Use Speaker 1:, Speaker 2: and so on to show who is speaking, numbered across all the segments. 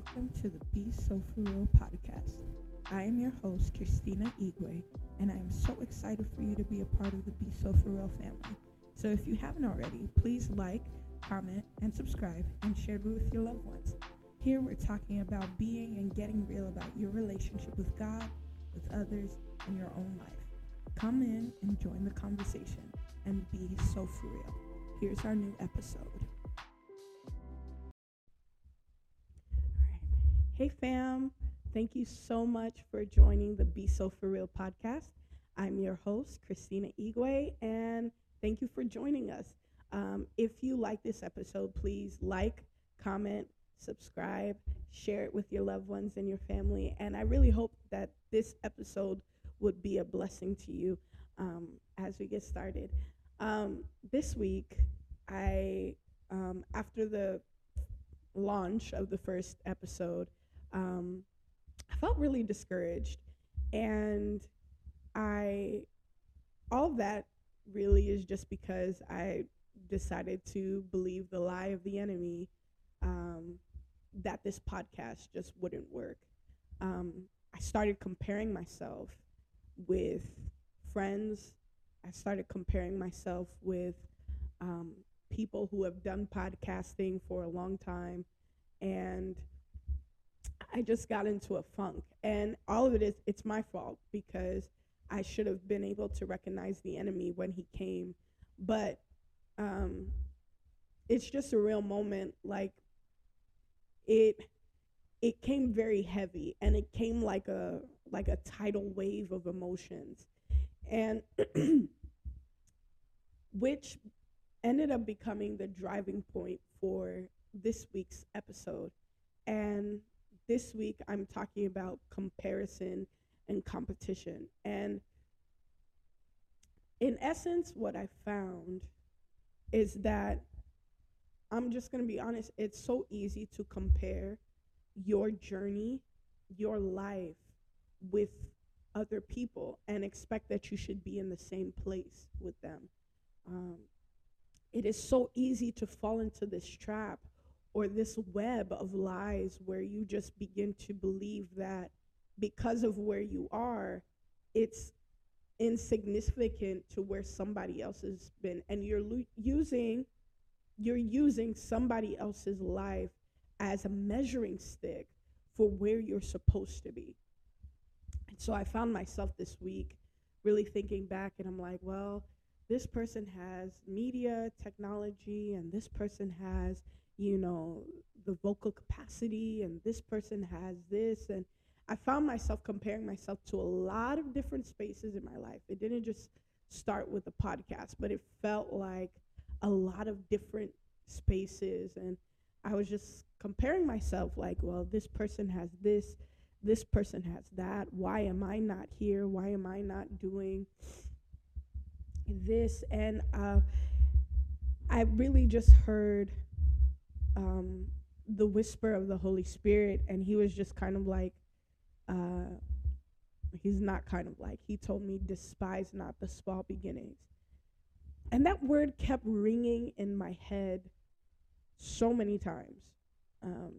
Speaker 1: welcome to the Be So For Real podcast. I am your host, Christina Igwe, and I am so excited for you to be a part of the Be So For Real family. So if you haven't already, please like, comment, and subscribe, and share it with your loved ones. Here we're talking about being and getting real about your relationship with God, with others, and your own life. Come in and join the conversation and be so for real. Here's our new episode. Hey, fam. Thank you so much for joining the Be So For Real podcast. I'm your host, Christina Igwe, and thank you for joining us. Um, if you like this episode, please like, comment, subscribe, share it with your loved ones and your family. And I really hope that this episode would be a blessing to you um, as we get started. Um, this week, I, um, after the launch of the first episode, um, I felt really discouraged. And I, all of that really is just because I decided to believe the lie of the enemy um, that this podcast just wouldn't work. Um, I started comparing myself with friends. I started comparing myself with um, people who have done podcasting for a long time. And I just got into a funk. And all of it is, it's my fault because I should have been able to recognize the enemy when he came. But um, it's just a real moment. Like it, it came very heavy, and it came like a like a tidal wave of emotions, and which ended up becoming the driving point for this week's episode. And this week I'm talking about comparison and competition. And in essence, what I found is that I'm just going to be honest, it's so easy to compare your journey, your life with other people and expect that you should be in the same place with them. Um, it is so easy to fall into this trap or this web of lies where you just begin to believe that because of where you are, it's insignificant to where somebody else has been and you're lo- using you're using somebody else's life as a measuring stick for where you're supposed to be. And so I found myself this week really thinking back and I'm like, well, this person has media technology and this person has you know the vocal capacity and this person has this. And i found myself comparing myself to a lot of different spaces in my life. It didn't just start with the podcast but it felt like a lot of different spaces. And i was just comparing myself like well this person has this this person has that. Why am i not here? Why am i not doing this? And uh, i really just heard um, the whisper of the holy spirit and he was just kind of like uh, he's not kind of like he told me despise not the small beginnings and that word kept ringing in my head so many times um,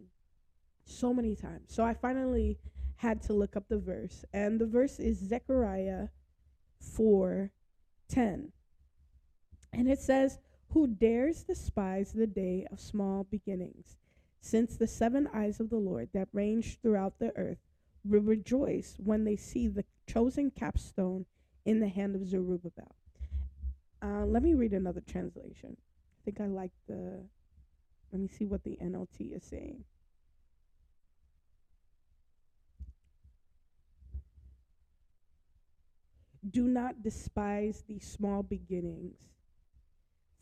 Speaker 1: so many times so i finally had to look up the verse and the verse is zechariah 4 10. And it says, Who dares despise the day of small beginnings? Since the seven eyes of the Lord that range throughout the earth will rejoice when they see the chosen capstone in the hand of Zerubbabel. Uh, let me read another translation. I think I like the. Let me see what the NLT is saying. Do not despise these small beginnings,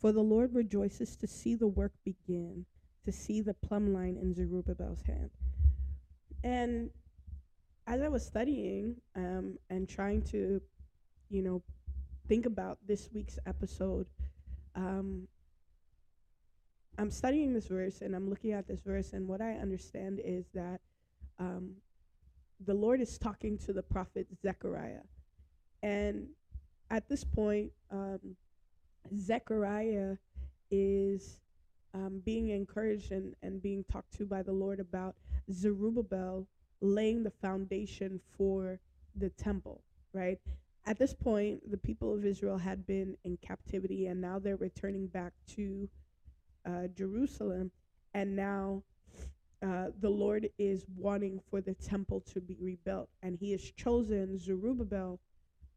Speaker 1: for the Lord rejoices to see the work begin, to see the plumb line in Zerubbabel's hand. And as I was studying um, and trying to, you know, think about this week's episode, um, I'm studying this verse and I'm looking at this verse, and what I understand is that um, the Lord is talking to the prophet Zechariah. And at this point, um, Zechariah is um, being encouraged and, and being talked to by the Lord about Zerubbabel laying the foundation for the temple, right? At this point, the people of Israel had been in captivity and now they're returning back to uh, Jerusalem. And now uh, the Lord is wanting for the temple to be rebuilt. And he has chosen Zerubbabel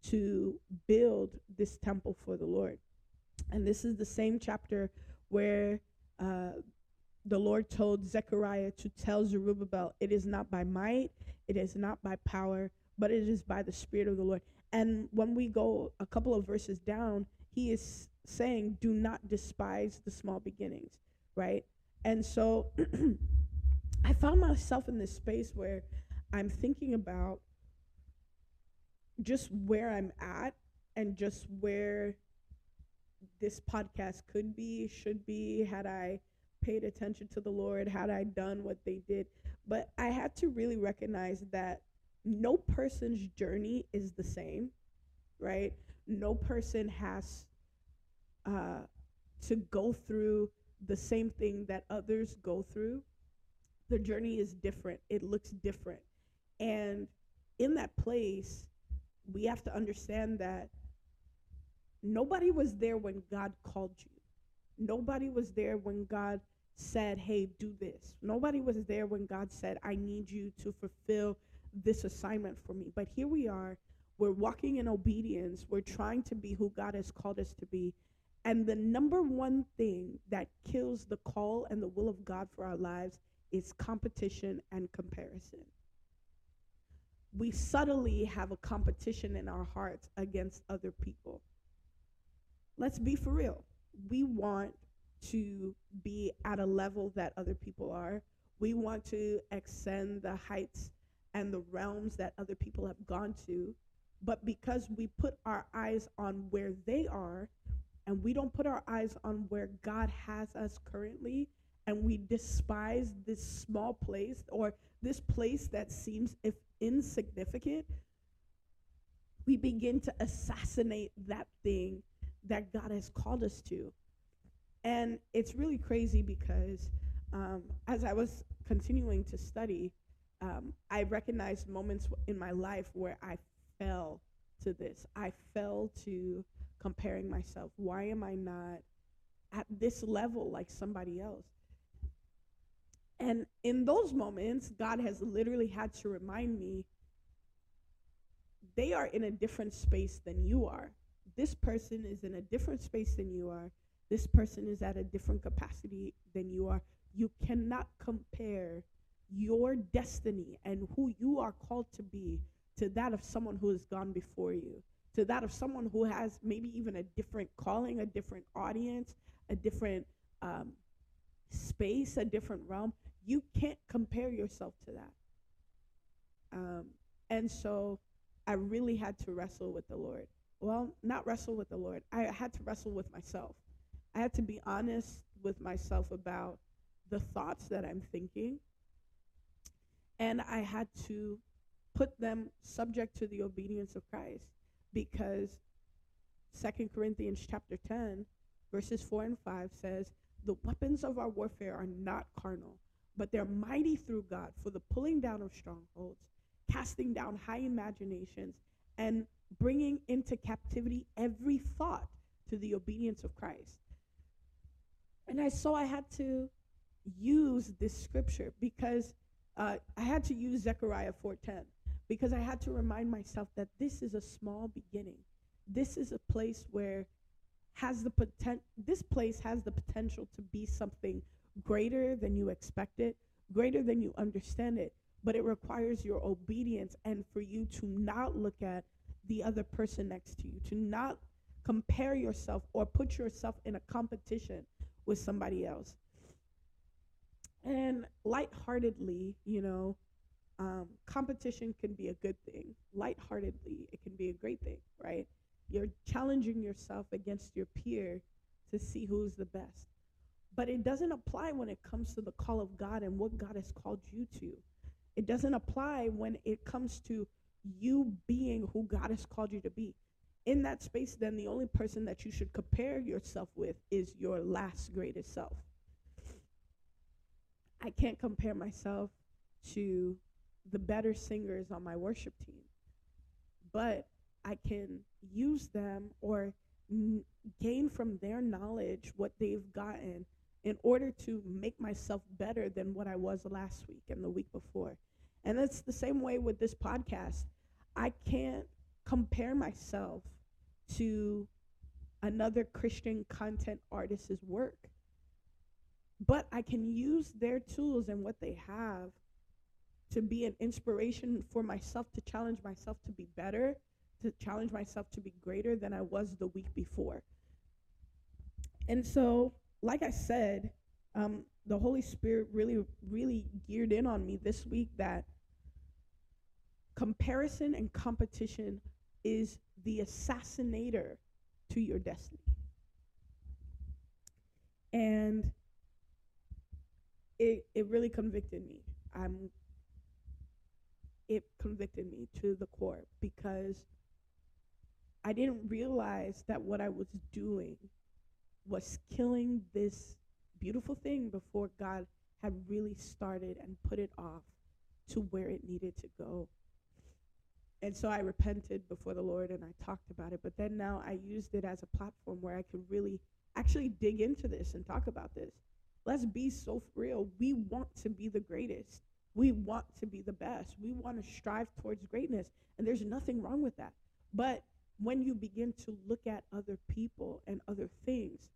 Speaker 1: to build this temple for the Lord. And this is the same chapter where uh, the Lord told Zechariah to tell Zerubbabel, It is not by might, it is not by power, but it is by the Spirit of the Lord. And when we go a couple of verses down, he is saying, Do not despise the small beginnings, right? And so I found myself in this space where I'm thinking about just where I'm at and just where this podcast could be, should be, had I paid attention to the Lord, had I done what they did. But I had to really recognize that no person's journey is the same, right? No person has uh, to go through the same thing that others go through. The journey is different, it looks different. And in that place, we have to understand that nobody was there when God called you. Nobody was there when God said, Hey, do this. Nobody was there when God said, I need you to fulfill this assignment for me. But here we are. We're walking in obedience. We're trying to be who God has called us to be. And the number one thing that kills the call and the will of God for our lives is competition and comparison. We subtly have a competition in our hearts against other people. Let's be for real. We want to be at a level that other people are. We want to extend the heights and the realms that other people have gone to. But because we put our eyes on where they are and we don't put our eyes on where God has us currently, and we despise this small place or this place that seems if insignificant, we begin to assassinate that thing that God has called us to. And it's really crazy because um, as I was continuing to study, um, I recognized moments in my life where I fell to this. I fell to comparing myself. Why am I not at this level like somebody else? And in those moments, God has literally had to remind me they are in a different space than you are. This person is in a different space than you are. This person is at a different capacity than you are. You cannot compare your destiny and who you are called to be to that of someone who has gone before you, to that of someone who has maybe even a different calling, a different audience, a different um, space, a different realm. You can't compare yourself to that. Um, and so I really had to wrestle with the Lord. Well, not wrestle with the Lord, I had to wrestle with myself. I had to be honest with myself about the thoughts that I'm thinking. And I had to put them subject to the obedience of Christ because Second Corinthians chapter 10 verses 4 and 5 says, "The weapons of our warfare are not carnal, but they're mighty through God for the pulling down of strongholds, casting down high imaginations, and bringing into captivity every thought to the obedience of Christ." And I so I had to use this scripture because uh, I had to use Zechariah 4:10 because I had to remind myself that this is a small beginning. This is a place where has the potent this place has the potential to be something greater than you expect it, greater than you understand it, but it requires your obedience and for you to not look at the other person next to you, to not compare yourself or put yourself in a competition with somebody else. And lightheartedly, you know, um, competition can be a good thing. Lightheartedly, it can be a great thing, right? You're challenging yourself against your peer to see who's the best. But it doesn't apply when it comes to the call of God and what God has called you to. It doesn't apply when it comes to you being who God has called you to be in that space, then the only person that you should compare yourself with is your last greatest self. I can't compare myself to the better singers on my worship team, but I can use them or n- gain from their knowledge what they've gotten in order to make myself better than what I was last week and the week before. And it's the same way with this podcast. I can't compare myself to another Christian content artist's work. But I can use their tools and what they have to be an inspiration for myself to challenge myself to be better, to challenge myself to be greater than I was the week before. And so, like I said, um, the Holy Spirit really, really geared in on me this week that comparison and competition is the assassinator to your destiny. And it it really convicted me. I'm it convicted me to the core because I didn't realize that what I was doing was killing this beautiful thing before God had really started and put it off to where it needed to go. And so I repented before the Lord and I talked about it. But then now I used it as a platform where I could really actually dig into this and talk about this. Let's be so real. We want to be the greatest. We want to be the best. We want to strive towards greatness. And there's nothing wrong with that. But when you begin to look at other people and other things,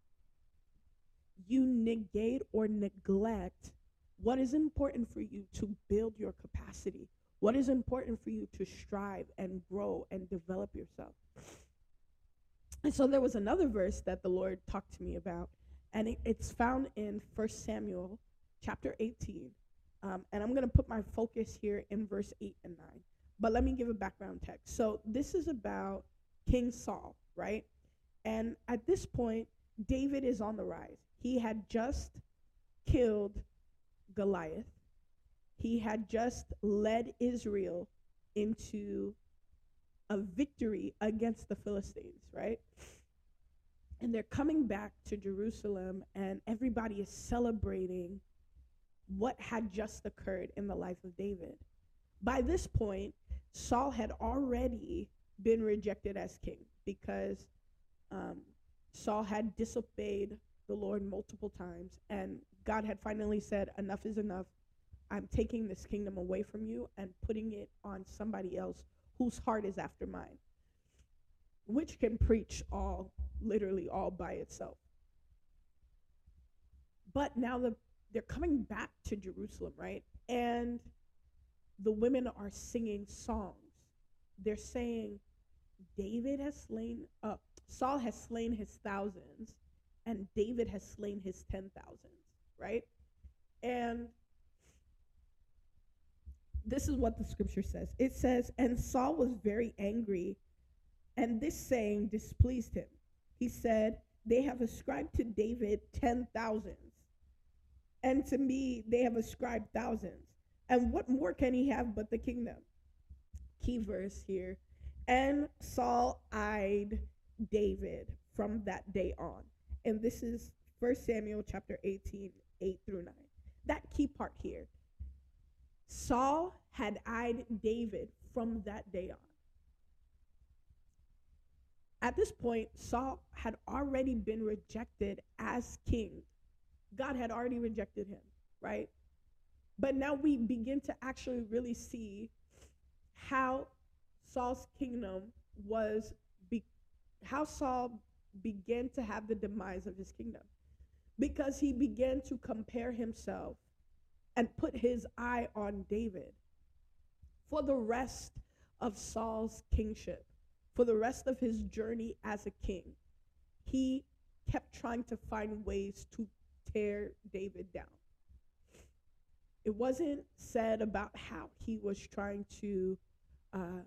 Speaker 1: you negate or neglect what is important for you to build your capacity, what is important for you to strive and grow and develop yourself? And so there was another verse that the Lord talked to me about, and it, it's found in 1 Samuel chapter 18. Um, and I'm going to put my focus here in verse 8 and 9. But let me give a background text. So this is about King Saul, right? And at this point, David is on the rise. He had just killed Goliath he had just led Israel into a victory against the Philistines, right? And they're coming back to Jerusalem, and everybody is celebrating what had just occurred in the life of David. By this point, Saul had already been rejected as king because um, Saul had disobeyed the Lord multiple times, and God had finally said, Enough is enough. I'm taking this kingdom away from you and putting it on somebody else whose heart is after mine, which can preach all, literally all by itself. But now the, they're coming back to Jerusalem, right? And the women are singing songs. They're saying, David has slain, uh, Saul has slain his thousands, and David has slain his ten thousands, right? And this is what the scripture says it says, And Saul was very angry, and this saying displeased him. He said, They have ascribed to David ten thousands, and to me they have ascribed thousands. And what more can he have but the kingdom? Key verse here. And Saul eyed David from that day on. And this is 1 Samuel chapter 18, 8 through 9. That key part here Saul had eyed David from that day on. At this point, Saul had already been rejected as king. God had already rejected him, right? But now we begin to actually really see how Saul's kingdom was, be- how Saul began to have the demise of his kingdom. Because he began to compare himself and put his eye on David for the rest of Saul's kingship, for the rest of his journey as a king. He kept trying to find ways to tear David down. It wasn't said about how he was trying to uh,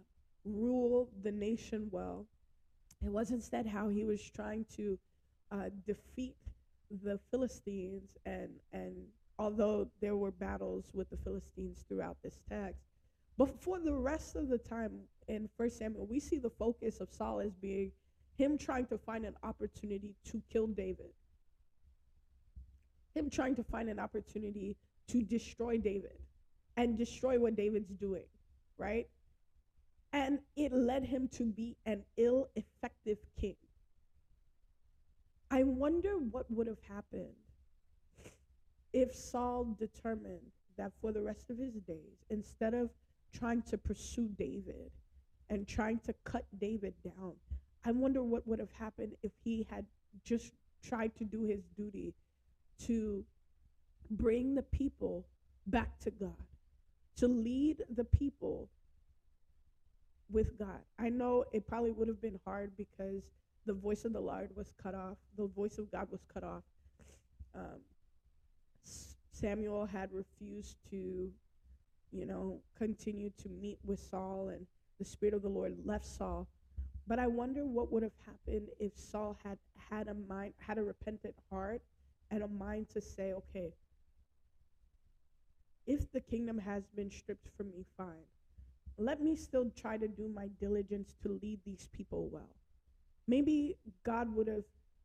Speaker 1: rule the nation well. It wasn't said how he was trying to uh, defeat the Philistines and and although there were battles with the Philistines throughout this text. But for the rest of the time in 1 Samuel, we see the focus of Saul as being him trying to find an opportunity to kill David, him trying to find an opportunity to destroy David and destroy what David's doing, right? And it led him to be an ill, effective king. I wonder what would have happened if Saul determined that for the rest of his days, instead of trying to pursue David and trying to cut David down, I wonder what would have happened if he had just tried to do his duty to bring the people back to God, to lead the people with God. I know it probably would have been hard because the voice of the Lord was cut off, the voice of God was cut off. Um, Samuel had refused to, you know, continue to meet with Saul, and the Spirit of the Lord left Saul. But I wonder what would have happened if Saul had had a mind, had a repentant heart, and a mind to say, okay, if the kingdom has been stripped from me, fine. Let me still try to do my diligence to lead these people well. Maybe God would have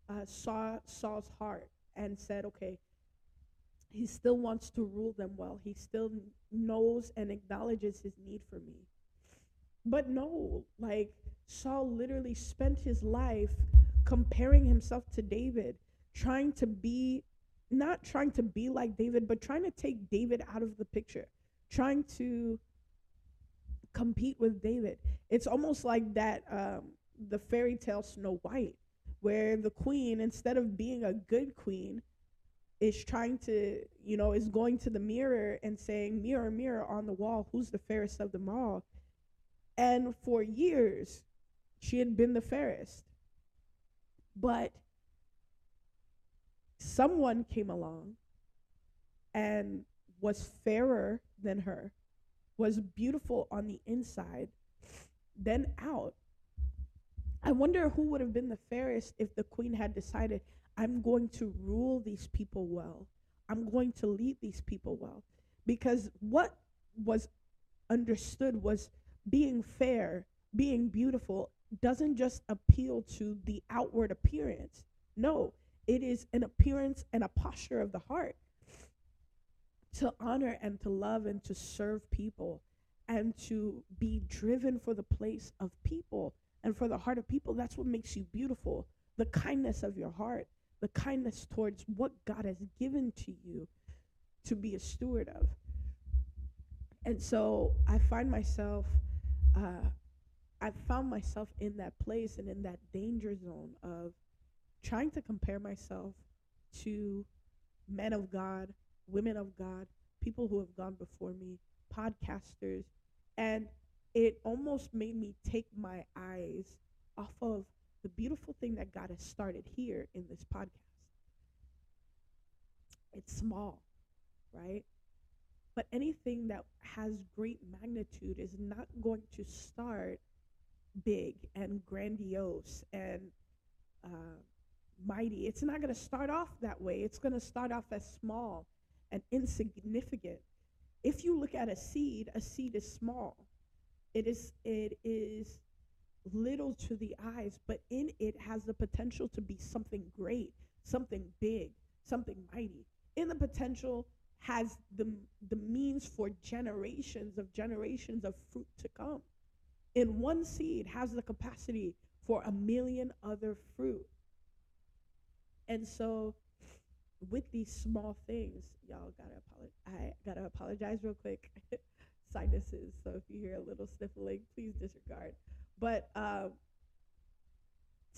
Speaker 1: uh, saw Saul's heart and said, okay, he still wants to rule them well. He still knows and acknowledges his need for me. But no, like Saul literally spent his life comparing himself to David, trying to be, not trying to be like David, but trying to take David out of the picture, trying to compete with David. It's almost like that, um, the fairy tale Snow White, where the queen, instead of being a good queen, is trying to, you know, is going to the mirror and saying, Mirror, mirror on the wall, who's the fairest of them all? And for years, she had been the fairest. But someone came along and was fairer than her, was beautiful on the inside, then out. I wonder who would have been the fairest if the queen had decided, I'm going to rule these people well. I'm going to lead these people well. Because what was understood was being fair, being beautiful, doesn't just appeal to the outward appearance. No, it is an appearance and a posture of the heart to honor and to love and to serve people and to be driven for the place of people and for the heart of people. That's what makes you beautiful. The kindness of your heart, the kindness towards what God has given to you to be a steward of. And so I find myself uh, I found myself in that place and in that danger zone of trying to compare myself to men of God, women of God, people who have gone before me, podcasters, and it almost made me take my eyes off of the beautiful thing that God has started here in this podcast. It's small, right? But anything that has great magnitude is not going to start big and grandiose and uh, mighty. It's not going to start off that way. It's going to start off as small and insignificant. If you look at a seed, a seed is small. It is it is little to the eyes, but in it has the potential to be something great, something big, something mighty. In the potential has the, the means for generations of generations of fruit to come. In one seed has the capacity for a million other fruit. And so with these small things, y'all gotta apologize. I gotta apologize real quick. Sinuses. So if you hear a little sniffling, please disregard. But uh,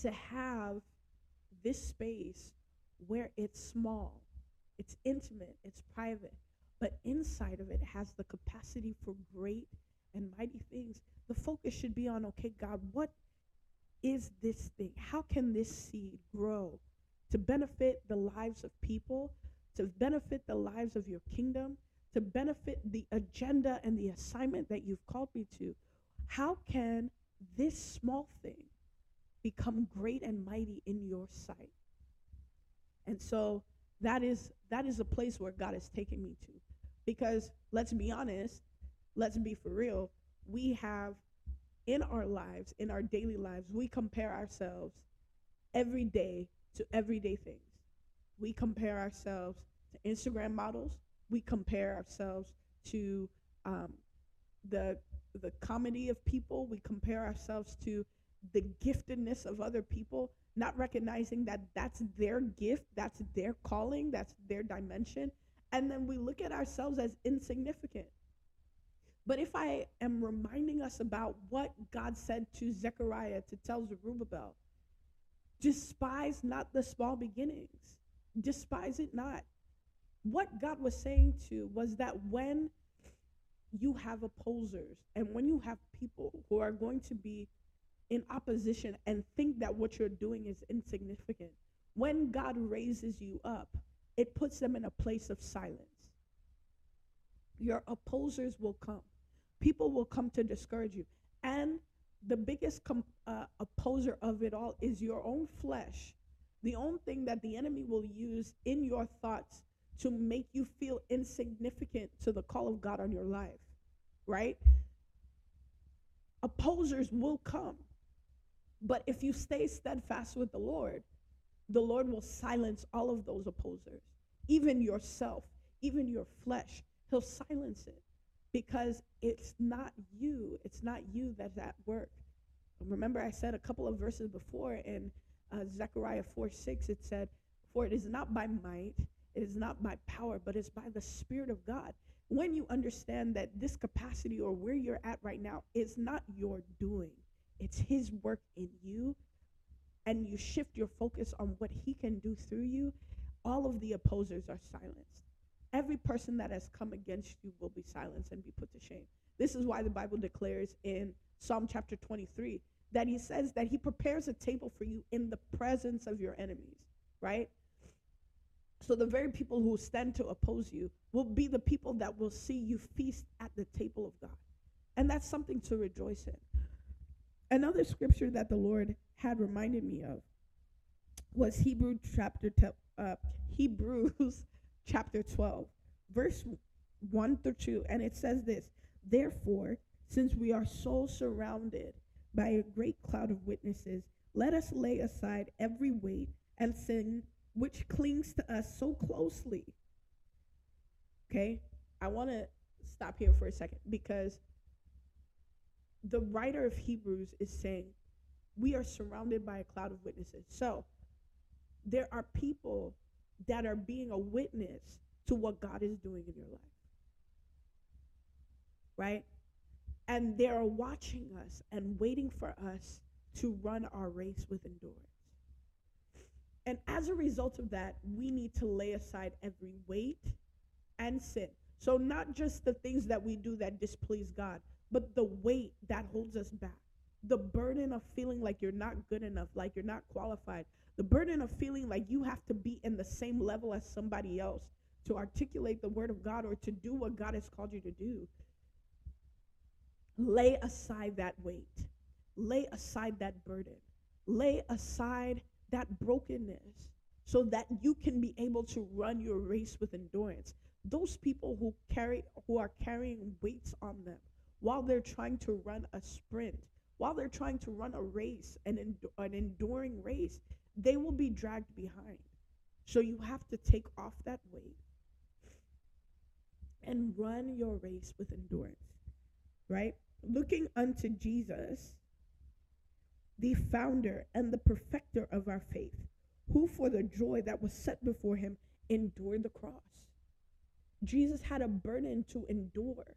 Speaker 1: to have this space where it's small it's intimate, it's private, but inside of it has the capacity for great and mighty things. The focus should be on okay, God, what is this thing? How can this seed grow to benefit the lives of people, to benefit the lives of your kingdom, to benefit the agenda and the assignment that you've called me to? How can this small thing become great and mighty in your sight? And so that is that is a place where God is taking me to. Because let's be honest, let's be for real, we have in our lives, in our daily lives, we compare ourselves every day to everyday things. We compare ourselves to Instagram models, we compare ourselves to um, the the comedy of people. We compare ourselves to the giftedness of other people, not recognizing that that's their gift, that's their calling, that's their dimension. And then we look at ourselves as insignificant. But if I am reminding us about what God said to Zechariah to tell Zerubbabel, despise not the small beginnings, despise it not. What God was saying to was that when you have opposers and when you have people who are going to be in opposition and think that what you're doing is insignificant, when God raises you up, it puts them in a place of silence. Your opposers will come people will come to discourage you. And the biggest com- uh, opposer of it all is your own flesh. The only thing that the enemy will use in your thoughts to make you feel insignificant to the call of God on your life, right? Opposers will come. But if you stay steadfast with the Lord, the Lord will silence all of those opposers, even yourself, even your flesh. He'll silence it because it's not you. It's not you that's at work. Remember, I said a couple of verses before in uh, Zechariah 4 6, it said, For it is not by might, it is not by power, but it's by the Spirit of God. When you understand that this capacity or where you're at right now is not your doing, it's His work in you, and you shift your focus on what He can do through you, all of the opposers are silenced. Every person that has come against you will be silenced and be put to shame. This is why the Bible declares in Psalm chapter 23 that he says that he prepares a table for you in the presence of your enemies, right? So the very people who stand to oppose you will be the people that will see you feast at the table of God. And that's something to rejoice in. Another scripture that the Lord had reminded me of was Hebrew chapter te- uh, Hebrews chapter 12, verse 1 through 2. And it says this Therefore, since we are so surrounded by a great cloud of witnesses, let us lay aside every weight and sin which clings to us so closely. Okay? I want to stop here for a second because the writer of Hebrews is saying we are surrounded by a cloud of witnesses. So there are people that are being a witness to what God is doing in your life. Right? And they are watching us and waiting for us to run our race with endurance. And as a result of that, we need to lay aside every weight and sin. So, not just the things that we do that displease God, but the weight that holds us back. The burden of feeling like you're not good enough, like you're not qualified, the burden of feeling like you have to be in the same level as somebody else to articulate the word of God or to do what God has called you to do. Lay aside that weight. Lay aside that burden. Lay aside that brokenness so that you can be able to run your race with endurance. Those people who carry who are carrying weights on them while they're trying to run a sprint, while they're trying to run a race, an, an enduring race, they will be dragged behind. So you have to take off that weight and run your race with endurance, right? Looking unto Jesus, the founder and the perfecter our faith, who for the joy that was set before him endured the cross. Jesus had a burden to endure,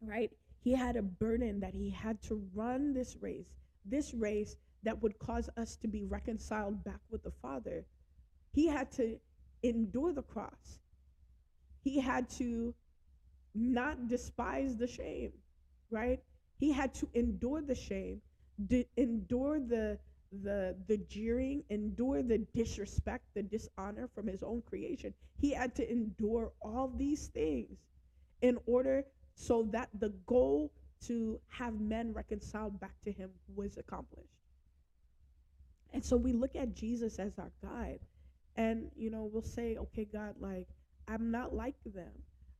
Speaker 1: right? He had a burden that he had to run this race, this race that would cause us to be reconciled back with the Father. He had to endure the cross. He had to not despise the shame, right? He had to endure the shame, d- endure the the the jeering, endure the disrespect, the dishonor from his own creation. He had to endure all these things in order so that the goal to have men reconciled back to him was accomplished. And so we look at Jesus as our guide. And, you know, we'll say, okay, God, like, I'm not like them.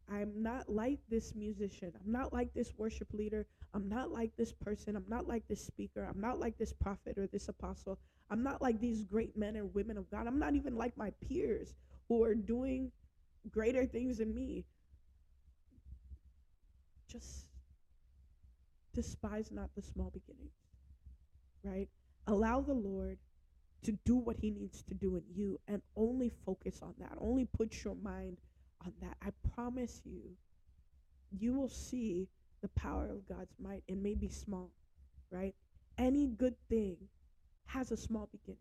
Speaker 1: I'm not like this musician. I'm not like this worship leader. I'm not like this person. I'm not like this speaker. I'm not like this prophet or this apostle. I'm not like these great men and women of God. I'm not even like my peers who are doing greater things than me. Just despise not the small beginnings, right? Allow the Lord to do what he needs to do in you and only focus on that. Only put your mind on that. I promise you, you will see the power of God's might. It may be small, right? Any good thing has a small beginning,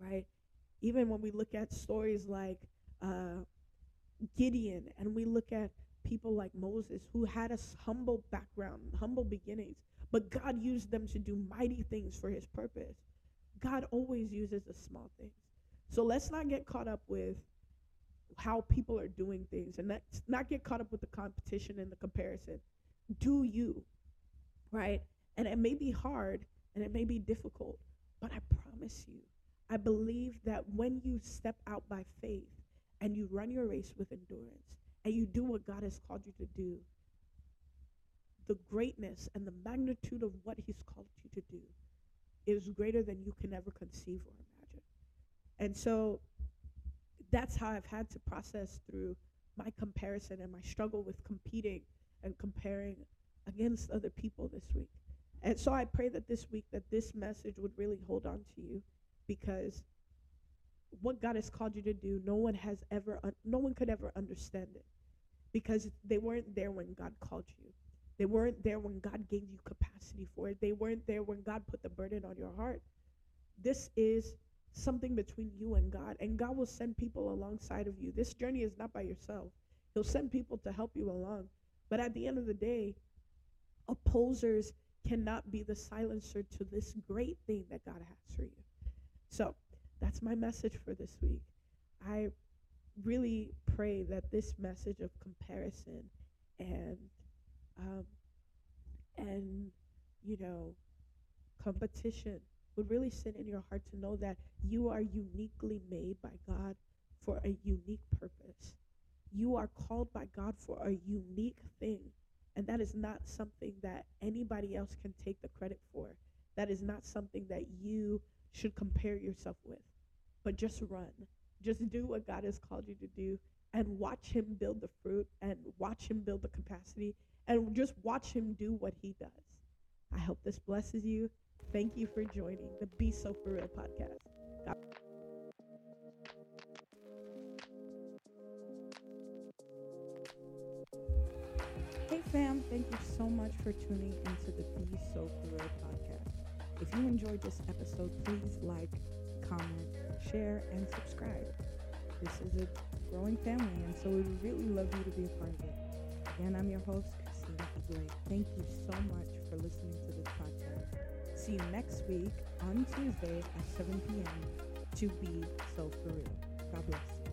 Speaker 1: right? Even when we look at stories like uh, Gideon and we look at people like Moses who had a humble background, humble beginnings, but God used them to do mighty things for his purpose. God always uses the small things. So let's not get caught up with how people are doing things and let's not get caught up with the competition and the comparison. Do you, right? And it may be hard and it may be difficult, but I promise you, I believe that when you step out by faith and you run your race with endurance and you do what God has called you to do, the greatness and the magnitude of what He's called you to do is greater than you can ever conceive or imagine. And so that's how I've had to process through my comparison and my struggle with competing and comparing against other people this week. And so I pray that this week that this message would really hold on to you because what God has called you to do, no one has ever un- no one could ever understand it because they weren't there when God called you. They weren't there when God gave you capacity for it. They weren't there when God put the burden on your heart. This is something between you and God, and God will send people alongside of you. This journey is not by yourself. He'll send people to help you along. But at the end of the day, opposers cannot be the silencer to this great thing that God has for you. So that's my message for this week. I really pray that this message of comparison and um, and you know competition would really sit in your heart to know that you are uniquely made by God for a unique purpose. You are called by God for a unique thing. And that is not something that anybody else can take the credit for. That is not something that you should compare yourself with. But just run. Just do what God has called you to do and watch Him build the fruit and watch Him build the capacity and just watch Him do what He does. I hope this blesses you. Thank you for joining the Be So For Real podcast. God- Hey fam, thank you so much for tuning into the Be So For Real podcast. If you enjoyed this episode, please like, comment, share, and subscribe. This is a growing family, and so we would really love you to be a part of it. Again, I'm your host, Christina Igwe. Thank you so much for listening to this podcast. See you next week on Tuesday at 7 p.m. to Be So For Real. God bless.